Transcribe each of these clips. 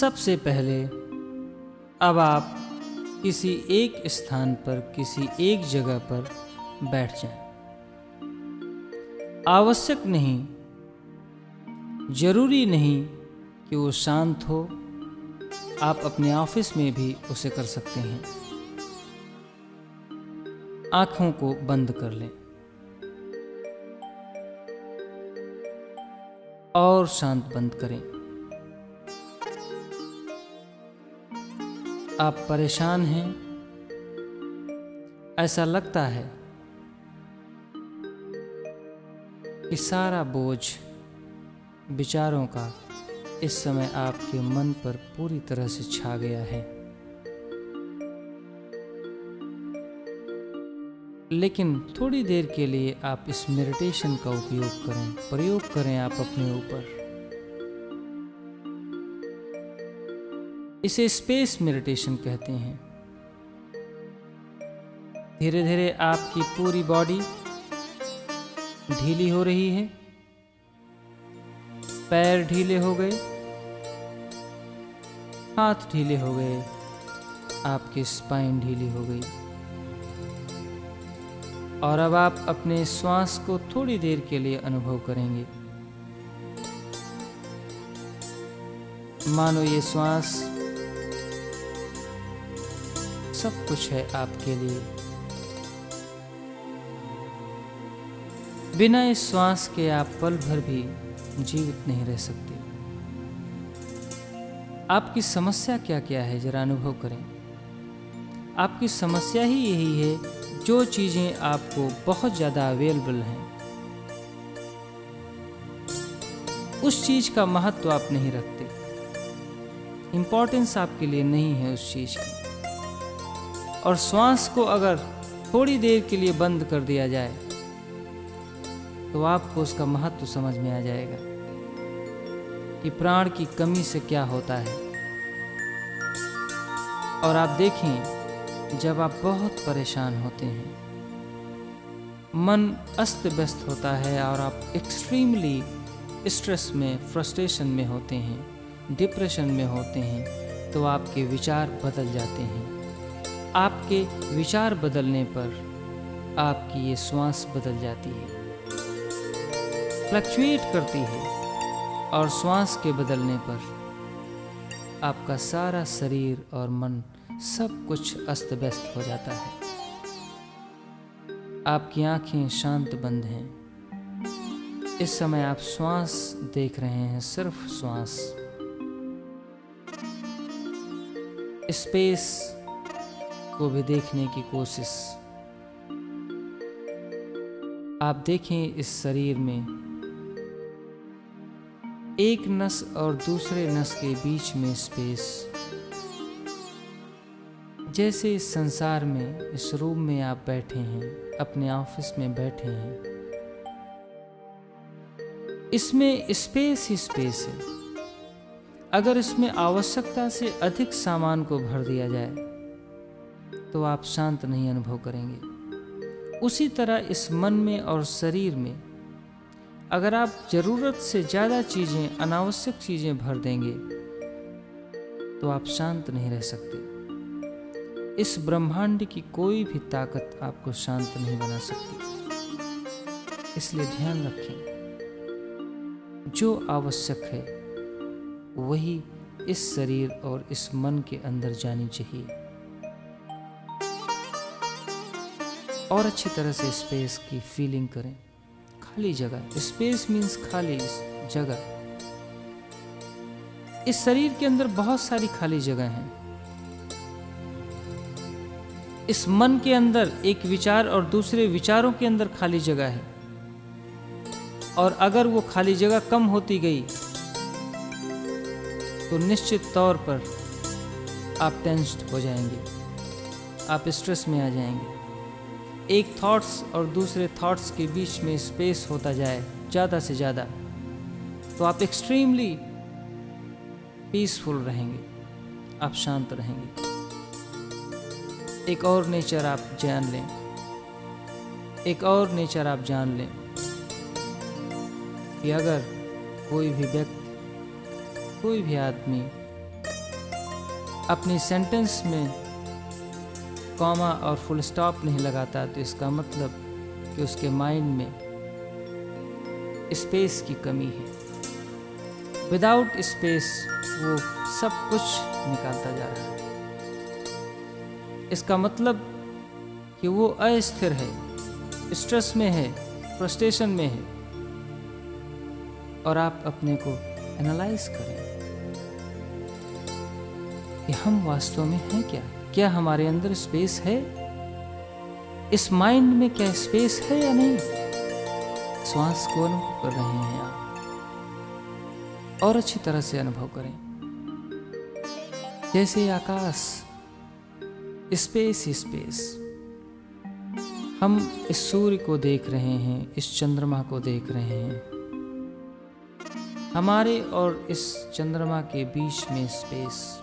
सबसे पहले, अब आप किसी एक स्थान पर, किसी एक जगह पर बैठ जाएँ। आवश्यक नहीं, ज़रूरी नहीं कि वो शांत हो। आप अपने ऑफ़िस में भी उसे कर सकते हैं। आँखों को बंद कर लें। और शांत बंद करें। आप परेशान हैं? ऐसा लगता है कि सारा बोझ विचारों का इस समय आपके मन पर पूरी तरह से छा गया है। लेकिन थोड़ी देर के लिए आप इस मेडिटेशन का उपयोग करें, प्रयोग करें आप अपने ऊपर। इसे स्पेस मेडिटेशन कहते हैं। धीरे धीरे आपकी पूरी बॉडी ढीली हो रही है। पैर ढीले हो गए। हाथ ढीले हो गए। आपकी स्पाइन ढीली हो गई। और अब आप अपने श्वास को थोड़ी देर के लिए अनुभव करेंगे। मानो ये श्वास सब कुछ है आपके लिए। बिना इस श्वास के आप पल भर भी जीवित नहीं रह सकते। आपकी समस्या क्या क्या है, जरा अनुभव करें। आपकी समस्या ही यही है, जो चीज़ें आपको बहुत ज़्यादा अवेलेबल हैं। उस चीज़ का महत्व आप नहीं रखते। इंपॉर्टेंस आपके लिए नहीं है उस चीज़ की। और श्वास को अगर थोड़ी देर के लिए बंद कर दिया जाए तो आपको उसका महत्व समझ में आ जाएगा कि प्राण की कमी से क्या होता है। और आप देखें, जब आप बहुत परेशान होते हैं, मन अस्त व्यस्त होता है और आप एक्सट्रीमली स्ट्रेस में फ्रस्ट्रेशन में होते हैं डिप्रेशन में होते हैं तो आपके विचार बदल जाते हैं। आपके विचार बदलने पर आपकी ये श्वास बदल जाती है। फ्लक्चुएट करती है और श्वास के बदलने पर आपका सारा शरीर और मन सब कुछ अस्त व्यस्त हो जाता है। आपकी आँखें शांत बंद हैं। इस समय आप श्वास देख रहे हैं, सिर्फ़ श्वास। स्पेस को भी देखने की कोशिश। आप देखें इस शरीर में। एक नस और दूसरे नस के बीच में स्पेस जैसे इस संसार में, इस रूम में आप बैठे हैं, अपने ऑफ़िस में बैठे हैं। इसमें स्पेस ही स्पेस है। अगर इसमें आवश्यकता से अधिक सामान को भर दिया जाए तो आप शांत नहीं अनुभव करेंगे। उसी तरह इस मन में और शरीर में, अगर आप ज़रूरत से ज़्यादा चीज़ें, अनावश्यक चीज़ें भर देंगे तो आप शांत नहीं रह सकते। इस ब्रह्मांड की कोई भी ताकत आपको शांत नहीं बना सकती। इसलिए ध्यान रखें। जो आवश्यक है, वही इस शरीर और इस मन के अंदर जानी चाहिए। और अच्छी तरह से स्पेस की फीलिंग करें। खाली जगह। स्पेस मीन्स खाली जगह। इस शरीर के अंदर बहुत सारी खाली जगह हैं। इस मन के अंदर एक विचार और दूसरे विचारों के अंदर खाली जगह है। और अगर वो खाली जगह कम होती गई तो निश्चित तौर पर आप टेंस्ड हो जाएँगे। आप स्ट्रेस में आ जाएँगे। एक थॉट्स और दूसरे थॉट्स के बीच में स्पेस होता जाए, ज़्यादा से ज़्यादा। तो आप एक्सट्रीमली पीसफुल रहेंगे। आप शांत रहेंगे। एक और नेचर आप जान लें। एक और नेचर आप जान लें कि अगर कोई भी व्यक्ति, कोई भी आदमी अपनी सेंटेंस में कॉमा और फुल स्टॉप नहीं लगाता तो इसका मतलब कि उसके माइंड में स्पेस की कमी है। विदाउट स्पेस वो सब कुछ निकालता जा रहा है। इसका मतलब कि वो अस्थिर है स्ट्रेस में है फ्रस्ट्रेशन में है, और आप अपने को एनालाइज करें कि हम वास्तव में हैं क्या? क्या हमारे अंदर स्पेस है? इस माइंड में क्या स्पेस है या नहीं? श्वास को अनुभव कर रहे हैं आप? और अच्छी तरह से अनुभव करें। जैसे आकाश स्पेस स्पेस हम इस सूर्य को देख रहे हैं, इस चंद्रमा को देख रहे हैं। हमारे और इस चंद्रमा के बीच में स्पेस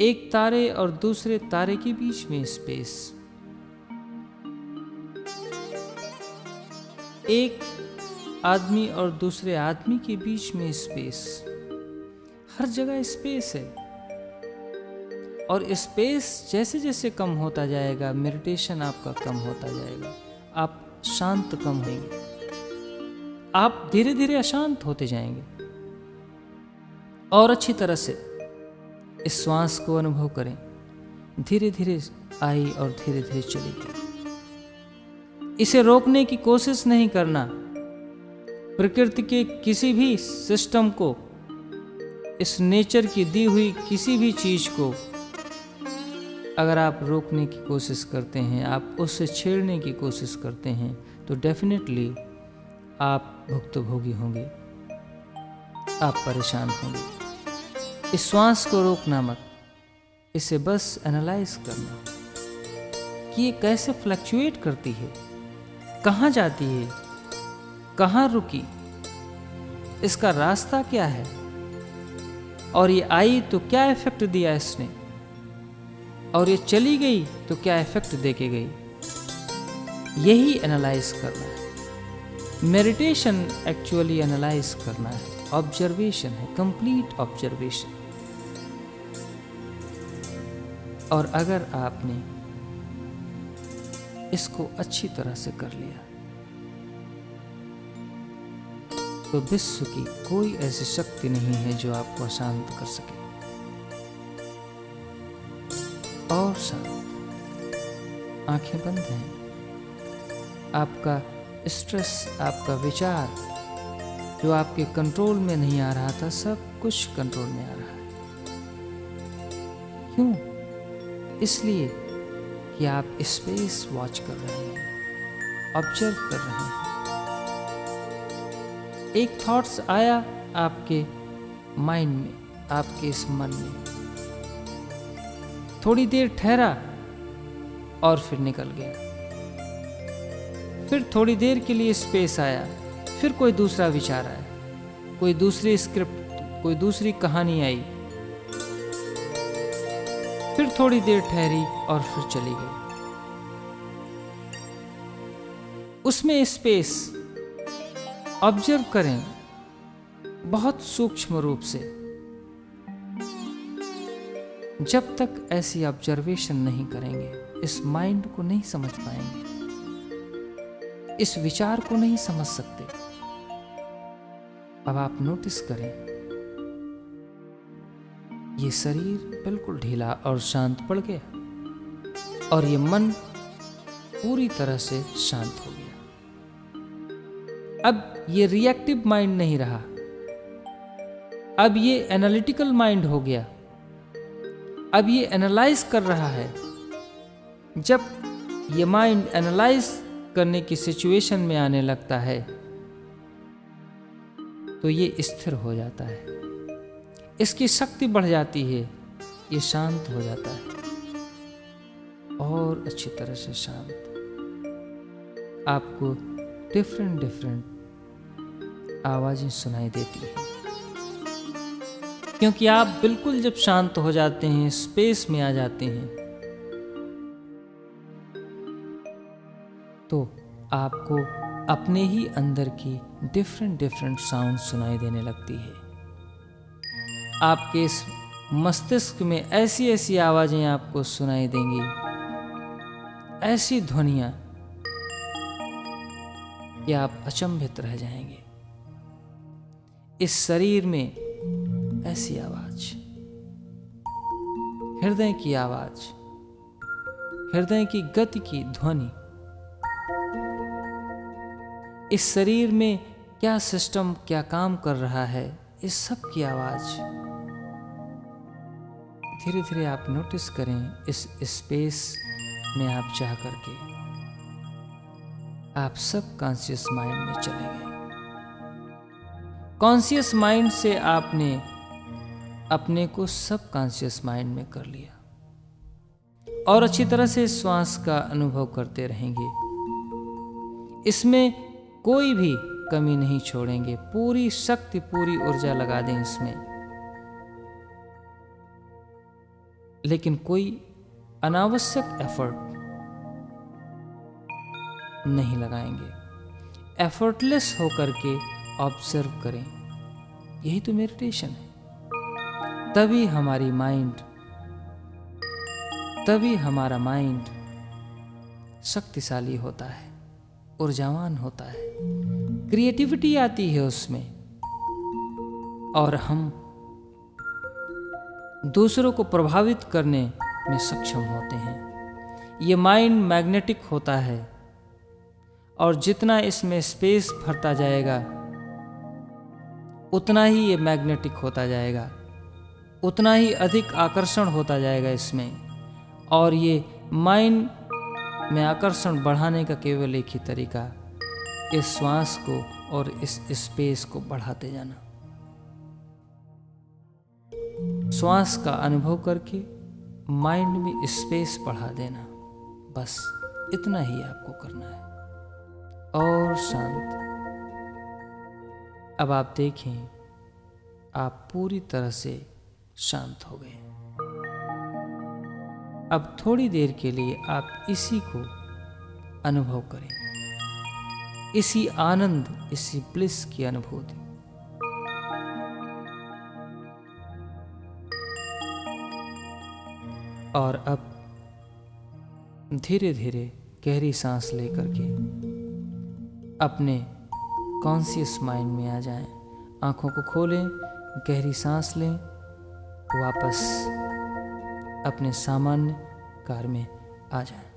एक तारे और दूसरे तारे के बीच में स्पेस एक आदमी और दूसरे आदमी के बीच में स्पेस हर जगह स्पेस है। और स्पेस जैसे जैसे कम होता जाएगा मेडिटेशन आपका कम होता जाएगा। आप शांत कम होंगे। आप धीरे धीरे अशांत होते जाएँगे। और अच्छी तरह से। इस श्वास को अनुभव करें। धीरे धीरे आई और धीरे धीरे चली गई। इसे रोकने की कोशिश नहीं करना। प्रकृति के किसी भी सिस्टम को, इस नेचर की दी हुई किसी भी चीज़ को, अगर आप रोकने की कोशिश करते हैं, आप उससे छेड़ने की कोशिश करते हैं तो डेफिनेटली आप भुक्तभोगी होंगे। आप परेशान होंगे। इस श्वास को रोकना मत, इसे बस एनालाइज करना। कि ये कैसे फ्लक्चुएट करती है, कहाँ जाती है, कहाँ रुकी, इसका रास्ता क्या है? और ये आई तो क्या इफ़ेक्ट दिया इसने? और ये चली गई तो क्या इफ़ेक्ट दे के गई? यही एनालाइज करना है। मेडिटेशन एक्चुअली एनालाइज करना है। ऑब्जर्वेशन है कंप्लीट ऑब्जर्वेशन और अगर आपने इसको अच्छी तरह से कर लिया तो विश्व की कोई ऐसी शक्ति नहीं है जो आपको अशांत कर सके। और शांत आँखें बंद हैं। आपका स्ट्रेस आपका विचार जो आपके कंट्रोल में नहीं आ रहा था, सब कुछ कंट्रोल में आ रहा है। क्यों? इसलिए कि आप स्पेस वॉच कर रहे हैं ऑब्ज़र्व कर रहे हैं। एक थॉट्स आया आपके माइंड में, आपके इस मन में। थोड़ी देर ठहरा और फिर निकल गया। फिर थोड़ी देर के लिए स्पेस आया। फिर कोई दूसरा विचार आया। कोई दूसरी स्क्रिप्ट, कोई दूसरी कहानी आई। फिर थोड़ी देर ठहरी और फिर चली गई। उसमें स्पेस ऑब्ज़र्व करें, बहुत सूक्ष्म रूप से। जब तक ऐसी ऑब्जर्वेशन नहीं करेंगे, इस माइंड को नहीं समझ पाएँगे। इस विचार को नहीं समझ सकते। अब आप नोटिस करें। ये शरीर बिल्कुल ढीला और शांत पड़ गया। और ये मन पूरी तरह से शांत हो गया। अब ये रिएक्टिव माइंड नहीं रहा। अब ये एनालिटिकल माइंड हो गया। अब ये एनालाइज कर रहा है। जब ये माइंड एनालाइज करने की सिचुएशन में आने लगता है तो ये स्थिर हो जाता है। इसकी शक्ति बढ़ जाती है, ये शांत हो जाता है। और अच्छी तरह से शांत। आपको डिफरेंट डिफरेंट आवाज़ें सुनाई देती हैं। क्योंकि आप बिल्कुल जब शांत हो जाते हैं स्पेस में आ जाते हैं तो आपको अपने ही अंदर की डिफरेंट डिफरेंट साउंड सुनाई देने लगती है। आपके इस मस्तिष्क में ऐसी ऐसी आवाज़ें आपको सुनाई देंगी। ऐसी ध्वनियाँ कि आप अचंभित रह जाएँगे। इस शरीर में ऐसी आवाज़, हृदय की आवाज़, हृदय की गति की ध्वनि इस शरीर में क्या सिस्टम, क्या काम कर रहा है, इस सब की आवाज़। धीरे धीरे आप नोटिस करें, इस स्पेस में आप चाह करके, आप सब कॉन्शियस माइंड में चले गए। कॉन्शियस माइंड से आपने अपने को सब कॉन्शियस माइंड में कर लिया। और अच्छी तरह से श्वास का अनुभव करते रहेंगे। इसमें कोई भी कमी नहीं छोड़ेंगे। पूरी शक्ति, पूरी ऊर्जा लगा दें इसमें। लेकिन कोई अनावश्यक एफर्ट नहीं लगाएँगे। एफर्टलेस होकर के ऑब्ज़र्व करें। यही तो मेडिटेशन है। तभी हमारी माइंड तभी हमारा माइंड शक्तिशाली होता है। ऊर्जावान होता है। क्रिएटिविटी आती है उसमें। और हम दूसरों को प्रभावित करने में सक्षम होते हैं। ये माइंड मैग्नेटिक होता है। और जितना इसमें स्पेस भरता जाएगा, उतना ही ये मैग्नेटिक होता जाएगा। उतना ही अधिक आकर्षण होता जाएगा इसमें। और ये माइंड में आकर्षण बढ़ाने का केवल एक ही तरीका इस श्वास को और इस स्पेस को बढ़ाते जाना। श्वास का अनुभव करके माइंड में स्पेस बढ़ा देना, बस इतना ही आपको करना है। और शांत। अब आप देखें, आप पूरी तरह से शांत हो गए। अब थोड़ी देर के लिए आप इसी को अनुभव करें। इसी आनंद इसी ब्लिस की अनुभूति। और अब धीरे धीरे गहरी सांस लेकर के अपने कॉन्सियस माइंड में आ जाएँ, आँखों को खोलें गहरी सांस लें वापस अपने सामान्य कार में आ जाएँ।